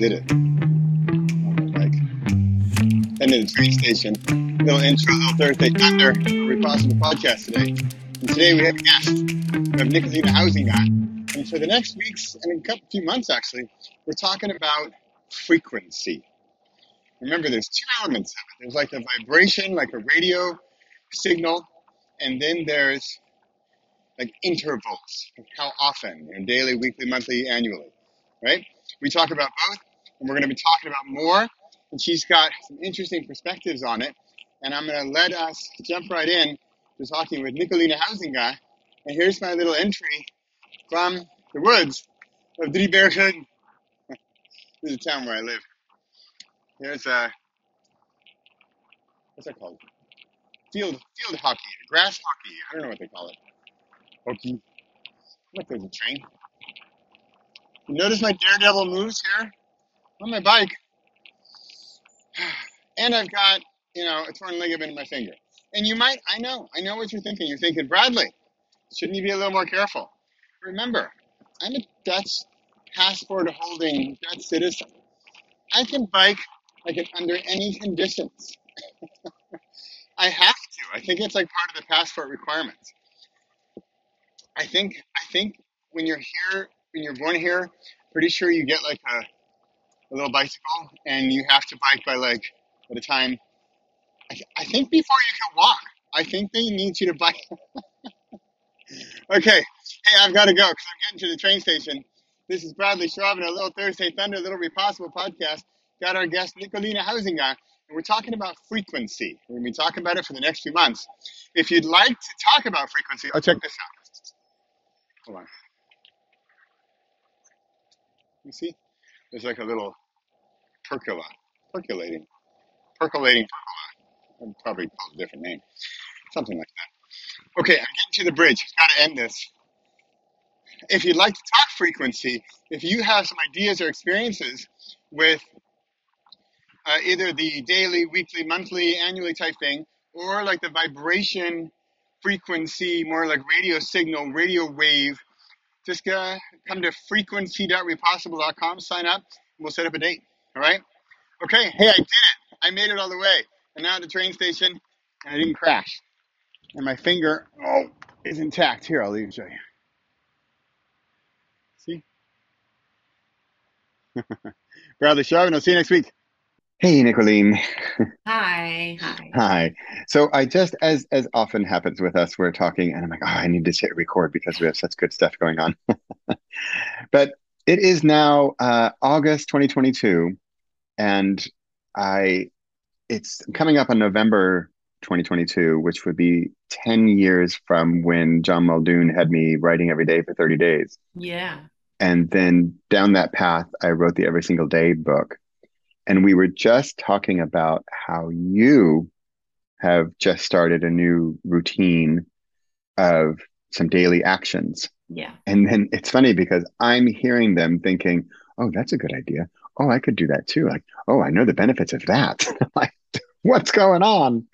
did it. Like, and then the train station. Little intro, little Thursday Thunder, Every Possible podcast today. And today we have a guest. We have Nicolina Huizinga. And for the next weeks and a couple few months actually, we're talking about frequency. Remember, there's two elements of it. There's like a vibration, like a radio signal, and then there's like intervals, like how often, you know, daily, weekly, monthly, annually, right? We talk about both, and we're going to be talking about more. And she's got some interesting perspectives on it. And I'm going to let us jump right in to talking with Nicolina Huizinga. And here's my little entry from the woods of Driebergen. this is a town where I live. Here's a, what's that called? Field, field hockey, grass hockey. I don't know what they call it. Hockey. Look, there's a train. You notice my daredevil moves here on my bike. And I've got, you know, a torn ligament in my finger. And you might, I know, I know what you're thinking. You're thinking, Bradley, shouldn't you be a little more careful? Remember, I'm a Dutch passport holding Dutch citizen. I can bike like under any conditions. I have to. I think it's like part of the passport requirements. I think I think when you're here, when you're born here, pretty sure you get like a, a little bicycle, and you have to bike by like at a time. I, I think before you can walk, I think they need you to bike. okay, hey, I've got to go because I'm getting to the train station. This is Bradley Schraven, a little Thursday Thunder, a little Repossible podcast. Got our guest Nicolina Huizinga, and we're talking about frequency. We're going to be talking about it for the next few months. If you'd like to talk about frequency, oh, check this out. Hold on. You see? There's like a little percola, percolating, percolating percola. I'd probably call it a different name, something like that. Okay, I'm getting to the bridge. I've got to end this. If you'd like to talk frequency, if you have some ideas or experiences with uh, either the daily, weekly, monthly, annually type thing, or like the vibration frequency, more like radio signal, radio wave, just uh, come to frequency.repossible.com, sign up, and we'll set up a date. All right? Okay, hey, I did it. I made it all the way. And now at the train station, and I didn't crash. And my finger, oh, is intact. Here, I'll even show you. See? Bradley Schraven, I'll see you next week. Hey, Nicolene. Hi, hi. Hi. So I just, as as often happens with us, we're talking, and I'm like, oh, I need to hit record because we have such good stuff going on. but it is now uh, August 2022, and I, it's coming up on November 2022, which would be 10 years from when John Muldoon had me writing every day for 30 days. Yeah. And then down that path, I wrote the Every Single Day book and we were just talking about how you have just started a new routine of some daily actions. Yeah. And then it's funny because I'm hearing them thinking, oh, that's a good idea. Oh, I could do that too. Like, oh, I know the benefits of that. like, what's going on?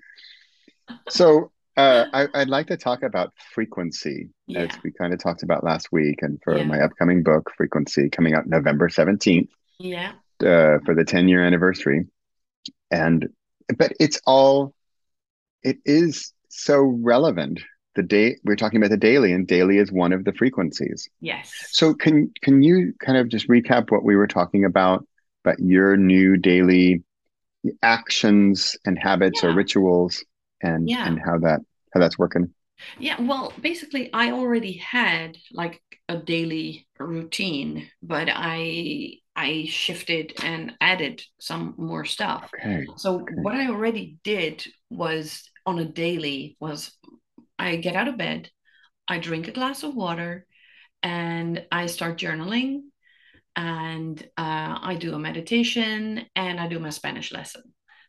So uh, I, would like to talk about frequency yeah. as we kind of talked about last week. And for yeah. my upcoming book, Frequency, coming out November 17th. Yeah uh, for the 10 year anniversary. And, but it's all, it is so relevant. The day we're talking about the daily, and daily is one of the frequencies. Yes. So can can you kind of just recap what we were talking about, about your new daily actions and habits yeah. or rituals, and yeah. and how that how that's working? Yeah, well, basically, I already had like a daily routine, but I I shifted and added some more stuff. Okay. So okay. what I already did was on a daily was I get out of bed, I drink a glass of water, and I start journaling, and uh, I do a meditation, and I do my Spanish lesson.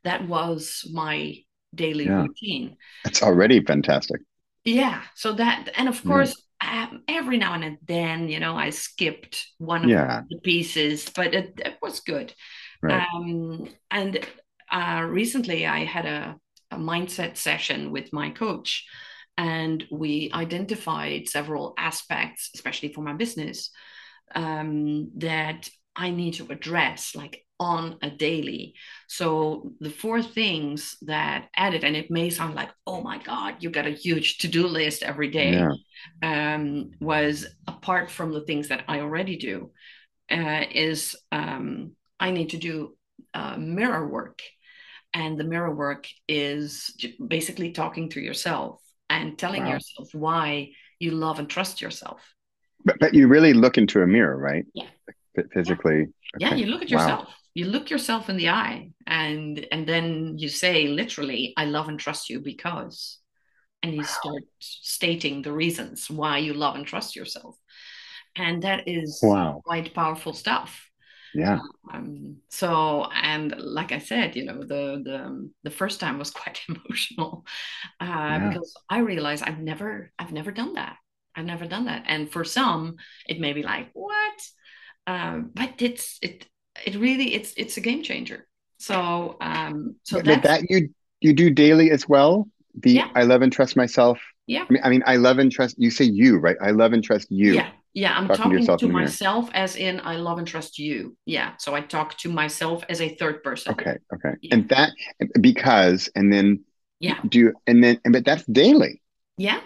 That was my daily yeah. routine. It's already fantastic. Yeah. So that, and of course, um, every now and then, you know, I skipped one yeah. of the pieces, but it, it was good. Right. Um, and uh, recently I had a, a mindset session with my coach, and we identified several aspects, especially for my business, um, that I need to address like on a daily. So the four things that added, and it may sound like, oh my God, you got a huge to-do list every day, Yeah. um, was apart from the things that I already do, uh, is um, I need to do uh, mirror work. And the mirror work is basically talking to yourself and telling Wow. yourself why you love and trust yourself. But but you really look into a mirror, right? Yeah. Physically. Yeah, Okay. you look at Wow. yourself. You look yourself in the eye and and then you say literally, I love and trust you because and you start stating the reasons why you love and trust yourself. And that is Wow. quite powerful stuff. Yeah. Um, so and like I said, you know, the the the first time was quite emotional uh, Yeah. because I realized I've never I've never done that. I've never done that. And for some, it may be like, what? Um, but it's it it really it's it's a game changer. So um so But, but that's that you you do daily as well. The yeah, I love and trust myself. yeah. I mean, I mean, I love and trust. You say you, right? I love and trust you. Yeah, yeah, I'm Talking to talking to the myself as in I love and trust you. Yeah, so I talk to myself as a third person. Okay. Okay. Yeah, And that because and then yeah, do you and then but that's daily. yeah,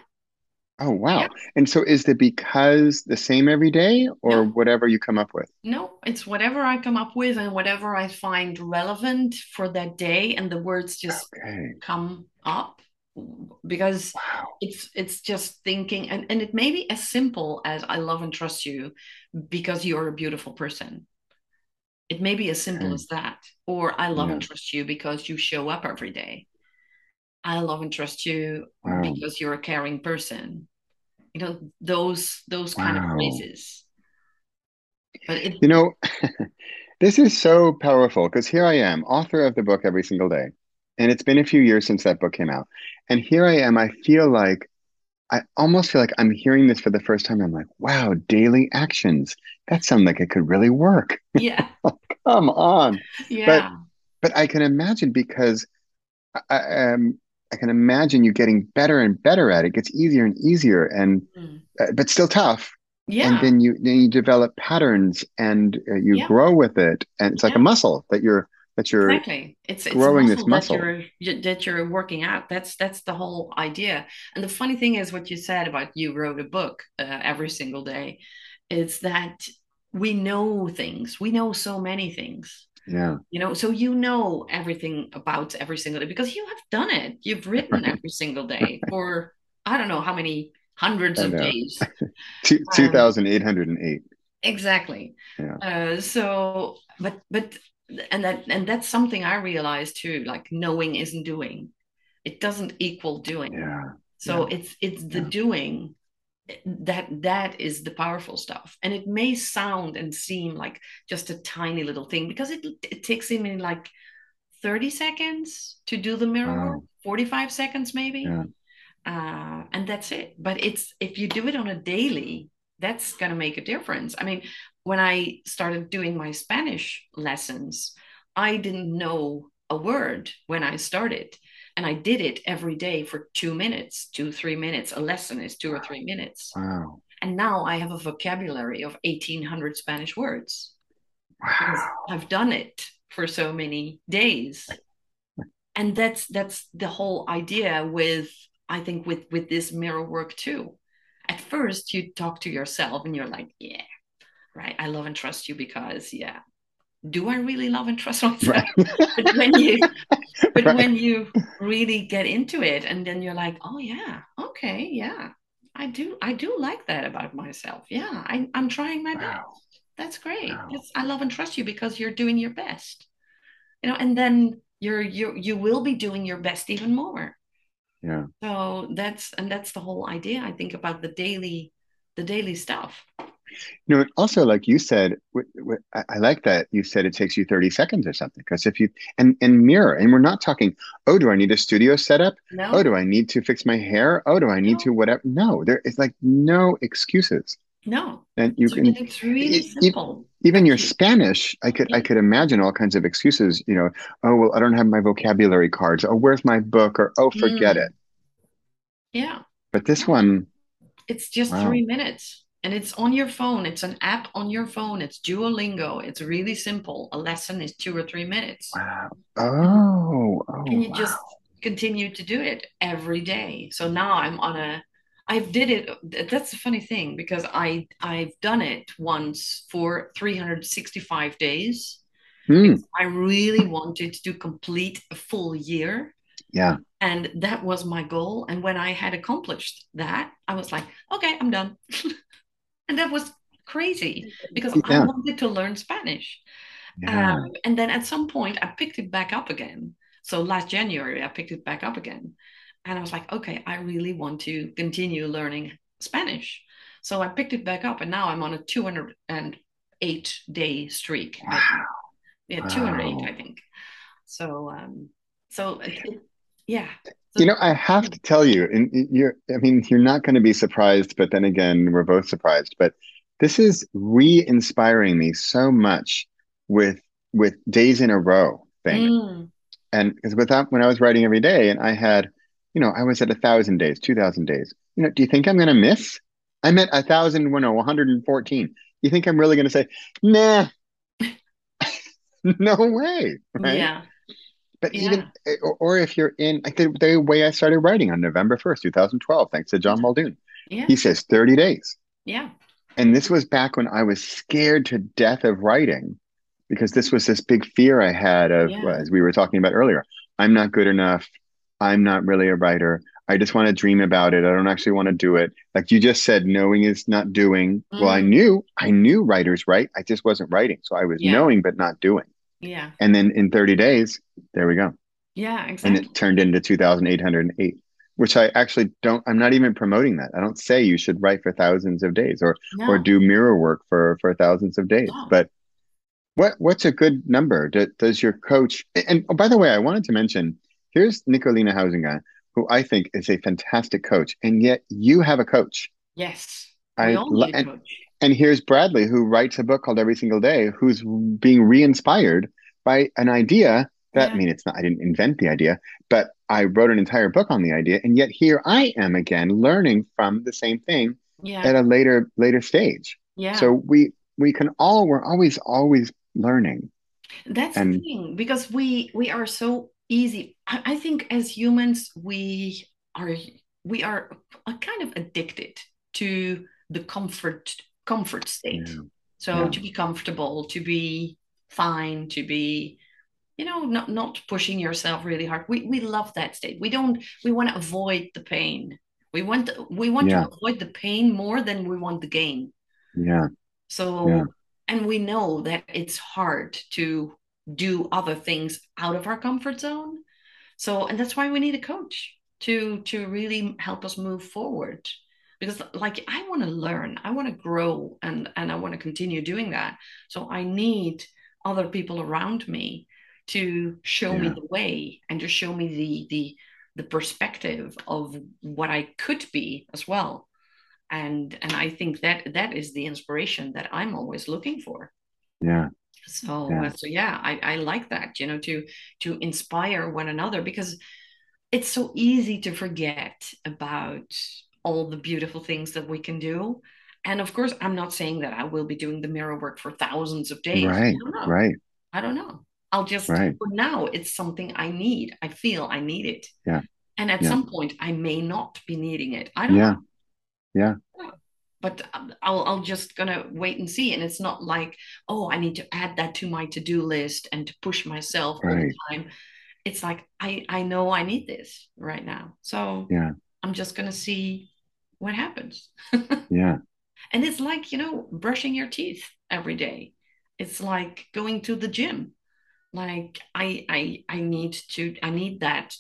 Oh yeah. wow. And so is the because the same every day or No, whatever you come up with? no, it's whatever I come up with and whatever I find relevant for that day, and the words just Okay. come up because Wow. it's it's just thinking, and, and it may be as simple as I love and trust you because you're a beautiful person. It may be as simple Okay. as that, or I love Yeah. and trust you because you show up every day. I love and trust you Wow. because you're a caring person. You know, those those kind of Wow. phrases. But it, You know, this is so powerful because here I am, author of the book every single day. And it's been a few years since that book came out. And here I am, I feel like I almost feel like I'm hearing this for the first time. I'm like, wow, daily actions. That sounds like it could really work. yeah, Come on. But yeah, but I can imagine because I, um, I can imagine you getting better and better at it. It gets easier and easier, and mm, uh, but still tough. Yeah. And then you then you develop patterns and uh, you yeah, grow with it, and it's like a muscle that you're that you're Exactly. It's it's growing this muscle that you're that you're working out. That's that's the whole idea. And the funny thing is what you said about you wrote a book uh, every single day. Is that we know things. We know so many things. Yeah, You know, so you know everything about every single day because you have done it. You've written right. every single day for I don't know how many hundreds of days. Two, Um, 2,808. Exactly. Yeah. Uh, so, but but and that and that's something I realized too. Like knowing isn't doing. It doesn't equal doing. Yeah. So Yeah. it's it's the Yeah. doing that that is the powerful stuff. And it may sound and seem like just a tiny little thing because it it takes him in like 30 seconds to do the mirror work, Wow. 45 seconds maybe. Yeah. Uh, and that's it. But it's if you do it on a daily, that's gonna make a difference. I mean, when I started doing my Spanish lessons, I didn't know a word when I started. And I did it every day for two minutes, two, three minutes. A lesson is two or three minutes. Wow. And now I have a vocabulary of 1800 Spanish words Wow. I've done it for so many days. And that's that's the whole idea with I think with with this mirror work too. At first you talk to yourself and you're like, yeah, right, I love and trust you because yeah. Do I really love and trust myself? Right. But when you but Right. when you really get into it and then you're like, oh yeah, okay, yeah. I do I do like that about myself. Yeah, I, I'm trying my best. That's great. Wow. That's, I love and trust you because you're doing your best. You know, and then you're you you will be doing your best even more. Yeah. So that's and that's the whole idea, I think, about the daily the daily stuff. You know, also, like you said, I like that you said it takes you 30 seconds or something. Because if you, and, and mirror, and we're not talking, oh, do I need a studio setup? No, Oh, do I need to fix my hair? Oh, do I need no, to whatever? No, there is like no excuses. no. And you can, it's really simple. even your Spanish, I could, I could imagine all kinds of excuses, you know, oh, well, I don't have my vocabulary cards. Oh, where's my book? Or, oh, forget it. mm, yeah, But this yeah. one, It's just wow. three minutes. And it's on your phone. It's an app on your phone. It's Duolingo. It's really simple. A lesson is two or three minutes. Wow. Oh, oh, And you wow. just continue to do it every day. So now I'm on a I've did it. That's a funny thing because I I've done it once for 365 days. Hmm. I really wanted to complete a full year. Yeah. And that was my goal. And when I had accomplished that, I was like, okay, I'm done. and that was crazy because I wanted to learn Spanish. Yeah. Um, and then at some point, I picked it back up again. So last January, I picked it back up again. And I was like, okay, I really want to continue learning Spanish. So I picked it back up, and now I'm on a 208 day streak. Wow. Yeah, 208, Wow. I think. So, um, so it, it- yeah. You know, I have to tell you, and you're, I mean, you're not going to be surprised, but then again, we're both surprised. But this is re-inspiring me so much with with days in a row thing. mm, And because without when I was writing every day and I had, you know, I was at a thousand days, two thousand days. You know, do you think I'm gonna miss? I'm at a thousand, well, no, 114. You think I'm really gonna say, nah, no way, right? yeah, But yeah, even, or, or if you're in, like the, the way I started writing on November 1st, 2012, thanks to John Muldoon, yeah, he says 30 days. yeah, And this was back when I was scared to death of writing because this was this big fear I had of, yeah, as we were talking about earlier, I'm not good enough. I'm not really a writer. I just want to dream about it. I don't actually want to do it. Like you just said, knowing is not doing. Well, I mm, knew, I knew writers write. I just wasn't writing. So I was yeah, knowing, but not doing. Yeah, And then in 30 days, there we go. yeah, exactly. And it turned into 2,808, which I actually don't, I'm not even promoting that. I don't say you should write for thousands of days or, or do mirror work for, for thousands of days. no, But what, what's a good number? Do, does your coach, and oh, by the way, I wanted to mention, here's Nicolina Huizinga, who I think is a fantastic coach. And yet you have a coach. yes, we I, all lo- need a coach. And here's Bradley, who writes a book called Every Single Day, who's being re-inspired by an idea that, I mean, it's not, I didn't invent the idea, but I wrote an entire book on the idea. And yet here I am again learning from the same thing yeah, at a later, later stage. yeah. So we, we can all, we're always, always learning. That's the thing because we we are so easy. I, I think as humans we are we are a kind of addicted to the comfort comfort state. yeah, So yeah, to be comfortable, to be fine, to be you know not not pushing yourself really hard. We we love that state. We don't we want to avoid the pain. We want we want to avoid the pain more than we want the gain. yeah, yeah, So, and we know that it's hard to do other things out of our comfort zone. So, and that's why we need a coach to to really help us move forward. Because like I want to learn, I want to grow and and I want to continue doing that. So I need other people around me to show me the way and to show me the the the perspective of what I could be as well and and I think that that is the inspiration that I'm always looking for. yeah, So yeah, so yeah, I I like that, you know, to to inspire one another because it's so easy to forget about all the beautiful things that we can do. And of course, I'm not saying that I will be doing the mirror work for thousands of days. Right, don't right, I don't know. I'll just right. for now, it's something I need. I feel I need it. Yeah, And at yeah, some point, I may not be needing it. I don't yeah, know yeah, but um, I'll I'll just gonna wait and see. And it's not like, oh, I need to add that to my to-do list and to push myself all the time. It's like I I know I need this right now. So yeah, I'm just gonna see what happens. yeah, And it's like, you know, brushing your teeth every day. It's like going to the gym. Like I I I need to I need that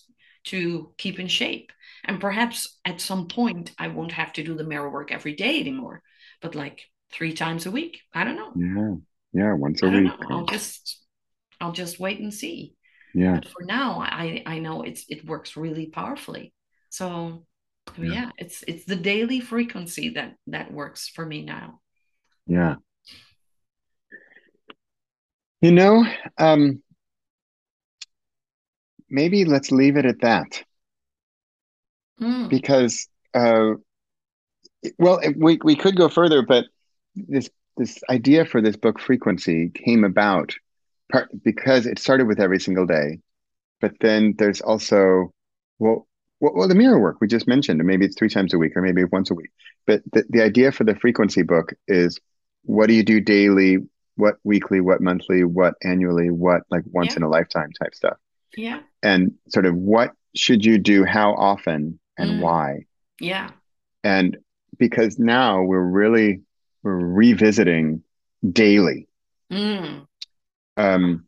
to keep in shape. And perhaps at some point I won't have to do the mirror work every day anymore, but like three times a week. I don't know. yeah, yeah, once a I week. I'll just I'll just wait and see. Yeah, But for now, I I know it's it works really powerfully. So so yeah, yeah, it's it's the daily frequency that that works for me now. yeah. You know, um, maybe let's leave it at that Mm, because uh, well, we we could go further, but this this idea for this book frequency came about part because it started with every single day, but then there's also well, well, well the mirror work we just mentioned, and maybe it's three times a week or maybe once a week. But the, the idea for the frequency book is what do you do daily, what weekly, what monthly, what annually, what like once Yeah. in a lifetime type stuff, Yeah. and sort of what should you do, how often, and Mm. why Yeah. and because now we're really we're revisiting daily Mm. um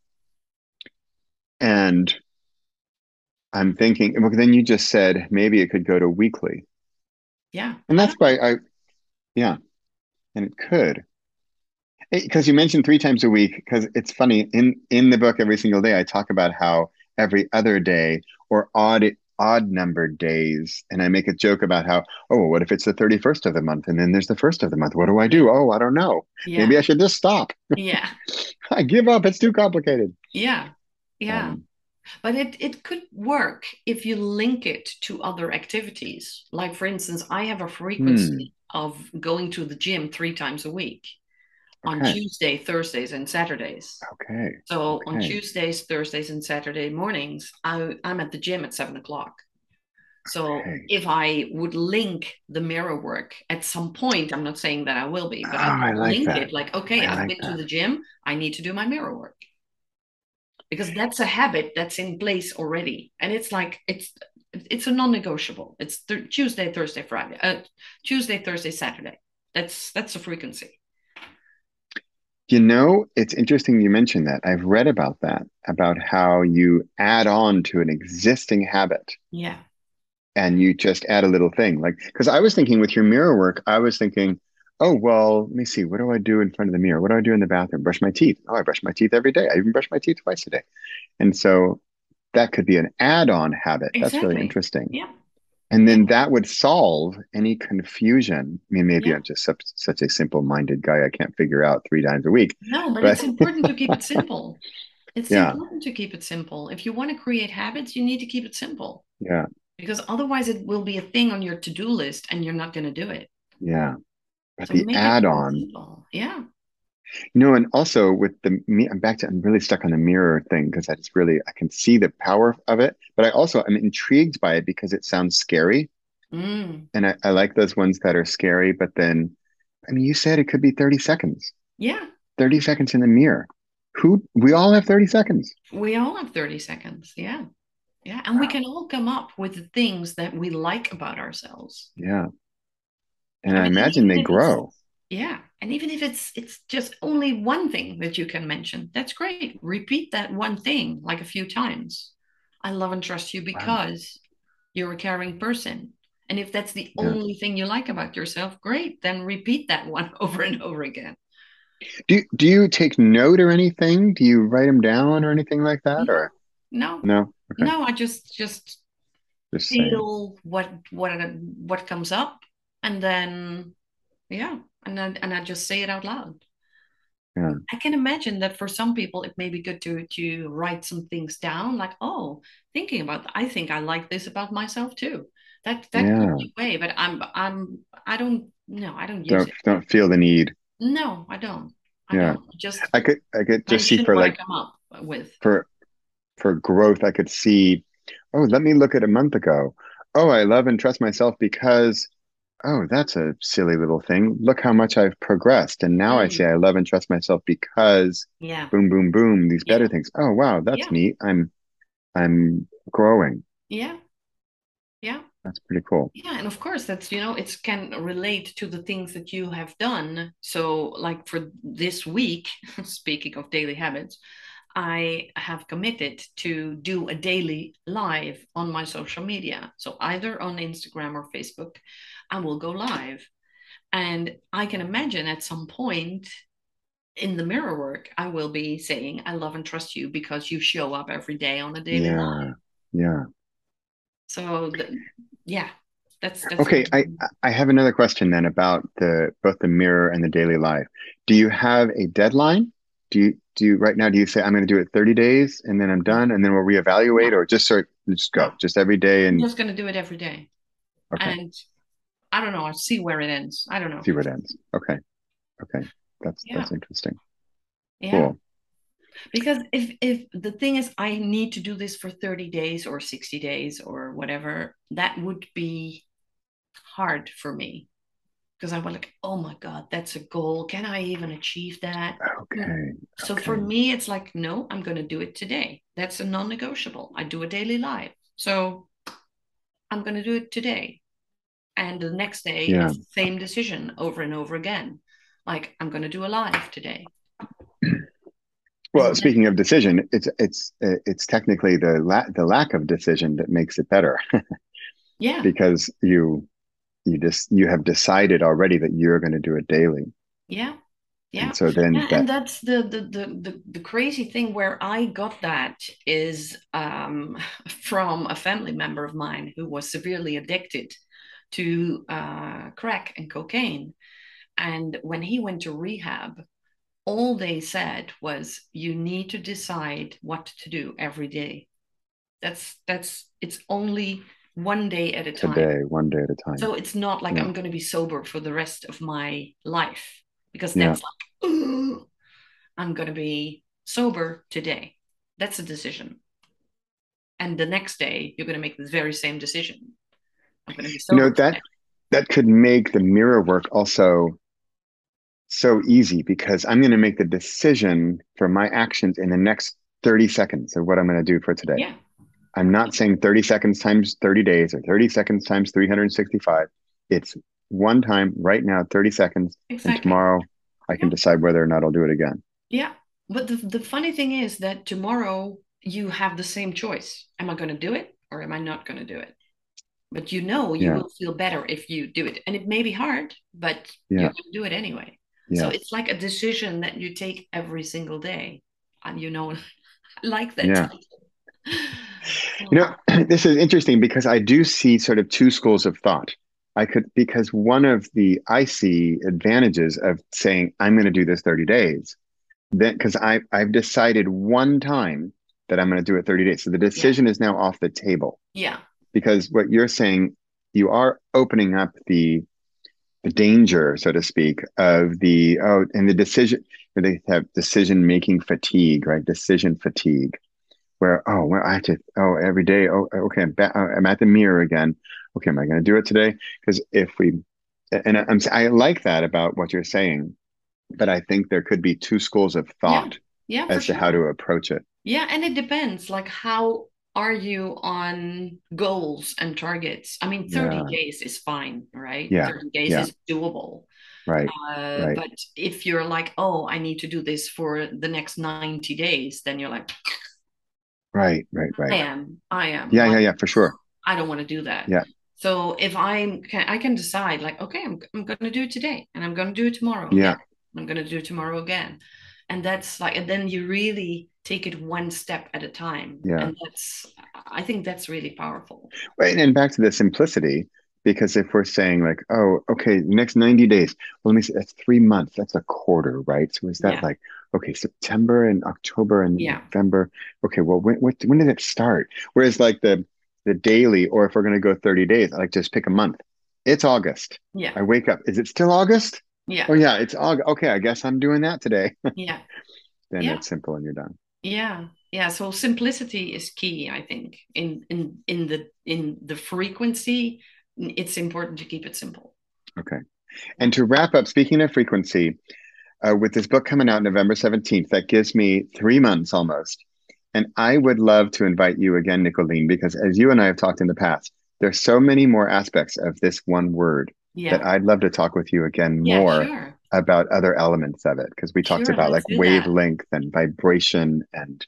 and i'm thinking well then you just said maybe it could go to weekly Yeah. and that's why i yeah and it could because you mentioned three times a week because it's funny in in the book every single day i talk about how every other day or odd odd numbered days and i make a joke about how oh what if it's the 31st of the month and then there's the first of the month what do i do oh i don't know Yeah. maybe i should just stop Yeah. i give up it's too complicated Yeah. Yeah. Um, But it, it could work if you link it to other activities. Like, for instance, I have a frequency hmm. of going to the gym three times a week on Okay. Tuesday, Thursdays, and Saturdays. okay So on Tuesdays, Thursdays, and Saturday mornings, I, I'm at the gym at seven o'clock. So Okay. if I would link the mirror work at some point, I'm not saying that I will be, but Oh, I I like link that. it like, okay, I I've like been to the gym, I need to do my mirror work. Because that's a habit that's in place already. And it's like it's it's a non-negotiable. It's th- Tuesday, Thursday, Friday. Uh, Tuesday, Thursday, Saturday. That's that's a frequency. You know, it's interesting you mentioned that. I've read about that, about how you add on to an existing habit Yeah. and you just add a little thing. Like, because I was thinking with your mirror work, I was thinking, oh, well, let me see, what do I do in front of the mirror? What do I do in the bathroom? Brush my teeth. Oh, I brush my teeth every day. I even brush my teeth twice a day. And so that could be an add-on habit. That's really interesting. Yeah. And then that would solve any confusion. I mean, maybe Yeah. I'm just such, such a simple-minded guy. I can't figure out three times a week. No, but But- it's important to keep it simple. It's Yeah. important to keep it simple. If you want to create habits, you need to keep it simple Yeah, because otherwise it will be a thing on your to-do list and you're not going to do it. yeah. But So the add-on. Yeah. you know, and also with the me, I'm back to I'm really stuck on the mirror thing because I just really I can see the power of it, but I also i'm intrigued by it because it sounds scary, Mm. and I, I like those ones that are scary. But then, I mean, you said it could be 30 seconds, Yeah. 30 seconds in the mirror. Who we all have 30 seconds. We all have 30 seconds. Yeah. Yeah. And we can all come up with the things that we like about ourselves. Yeah, and I mean, imagine they grow. Yeah. And even if it's it's just only one thing that you can mention, that's great. Repeat that one thing like a few times. I love and trust you because you're a caring person. And if that's the Yeah. only thing you like about yourself, great. Then repeat that one over and over again. Do do you take note or anything? Do you write them down or anything like that? No, Or no, no? Okay, no. I just just just saying. feel what what what comes up, and then yeah, and then and I just say it out loud. Yeah. I can imagine that for some people it may be good to to write some things down, like oh, thinking about I think I like this about myself too. That that Yeah. could be way, but I'm I'm I don't no, I don't use Don't it. don't feel the need. No, I don't. I Yeah. don't. Just I could I could just see for like come up with. for for growth, I could see, oh, let me look at a month ago. Oh, I love and trust myself because, oh, that's a silly little thing. Look how much I've progressed. And now I Mm. say I love and trust myself because Yeah. boom, boom, boom, these better things. Oh, wow, that's Yeah. neat. I'm I'm growing. Yeah. Yeah. That's pretty cool. Yeah, and of course that's you know it can relate to the things that you have done. So like for this week, speaking of daily habits, I have committed to do a daily live on my social media. So either on Instagram or Facebook, I will go live. And I can imagine at some point in the mirror work, I will be saying, I love and trust you because you show up every day on a daily live. Yeah. Yeah. So the, yeah, that's that's Okay, I I have another question then about the both the mirror and the daily life. Do you have a deadline? Do you do you right now do you say I'm going to do it 30 days and then I'm done and then we'll reevaluate or just sort just go just every day I'm and just going to do it every day. okay. And I don't know. I'll see where it ends. I don't know. See where it ends. Okay. Okay. That's Yeah. that's interesting. Yeah. Cool. Because if if the thing is I need to do this for 30 days or 60 days or whatever, that would be hard for me. Because I was like, oh my God, that's a goal. Can I even achieve that? Okay. So for me, it's like, no, I'm going to do it today. That's a non-negotiable. I do a daily life. So I'm going to do it today. And the next day, Yeah. the same decision over and over again. Like, I'm going to do a live today. Well, speaking of decision, it's it's uh, it's technically the la- the lack of decision that makes it better yeah, because you you just you have decided already that you're going to do it daily, yeah, yeah. and so then Yeah, that and that's the the the the, the crazy thing where I got that is um, from a family member of mine who was severely addicted to uh, crack and cocaine. And when he went to rehab, all they said was, "You need to decide what to do every day." That's that's it's only one day at a time. today, one day at a time. So it's not like Yeah. I'm going to be sober for the rest of my life because Yeah. that's like, I'm going to be sober today. That's a decision. And the next day, you're going to make the very same decision. I'm going to be You know that today. that could make the mirror work also so easy because I'm going to make the decision for my actions in the next 30 seconds of what I'm going to do for today. Yeah, I'm not saying 30 seconds times 30 days or 30 seconds times 365. It's one time right now, 30 seconds, and tomorrow I can Yeah. decide whether or not I'll do it again. Yeah. But the, the funny thing is that tomorrow you have the same choice. Am I going to do it or am I not going to do it? But you know you Yeah. will feel better if you do it. And it may be hard, but Yeah. you're going to do it anyway. So it's like a decision that you take every single day. And you know, I like that. Yeah. You know, this is interesting because I do see sort of two schools of thought. I could, because one of the, I see advantages of saying, I'm going to do this 30 days. Then, because I, I've decided one time that I'm going to do it 30 days. So the decision is now off the table. yeah. because what you're saying, you are opening up the the danger, so to speak, of the oh, and the decision. They have decision making fatigue, right? Decision fatigue, where oh, well, I have to oh every day. Oh, okay, I'm, back, I'm at the mirror again. Okay, am I going to do it today? Because if we, and I'm I like that about what you're saying, but I think there could be two schools of thought Yeah. For as to sure. how to approach it. Yeah, and it depends. Like, how are you on goals and targets? I mean, 30 Yeah. days is fine, right? Yeah, 30 days yeah. is doable. Right, Uh, right. but if you're like, oh, I need to do this for the next 90 days, then you're like, right, right, right. I am, I am. Yeah, yeah, yeah, for sure. I don't want to do that. Yeah. So if I'm, can, I can decide like, okay, I'm, I'm going to do it today and I'm going to do it tomorrow. Yeah. I'm going to do it tomorrow again. And that's like, and then you really take it one step at a time. Yeah. And that's, I think that's really powerful. Right. And back to the simplicity, because if we're saying like, oh, okay, next 90 days, well, let me see, that's three months, that's a quarter, right? So is that Yeah. like, okay, September and October and Yeah. November? Okay, well, when, when, when did it start? Whereas like the, the daily, or if we're going to go 30 days, I like just pick a month. It's August. Yeah. I wake up. Is it still August? Yeah. Oh yeah, it's August. Okay, I guess I'm doing that today. Yeah. Then Yeah. it's simple and you're done. Yeah. Yeah. So simplicity is key, I think, in, in, in the, in the frequency, it's important to keep it simple. Okay. And to wrap up, speaking of frequency, uh, with this book coming out November 17th, that gives me three months almost. And I would love to invite you again, Nicolene, because as you and I have talked in the past, there's so many more aspects of this one word Yeah. that I'd love to talk with you again Yeah, more sure. about other elements of it. Because we talked Sure, about like let's that. wavelength and vibration and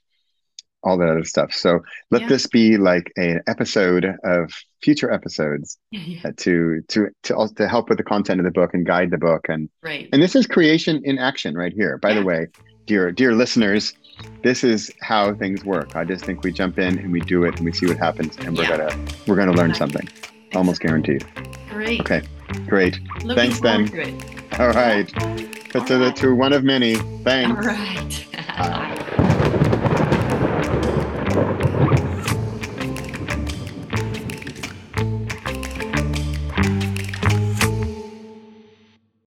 all that other stuff. So let Yeah. this be like an episode of future episodes Yeah. uh, to to to to help with the content of the book and guide the book and Right. and this is creation in action right here by the way dear dear listeners this is how things work i just think we jump in and we do it and we see what happens and we're Yeah. gonna we're gonna learn something almost guaranteed Great. okay great Looking Thanks, Ben. forward to it. all right but to the to one of many thanks All right. Bye.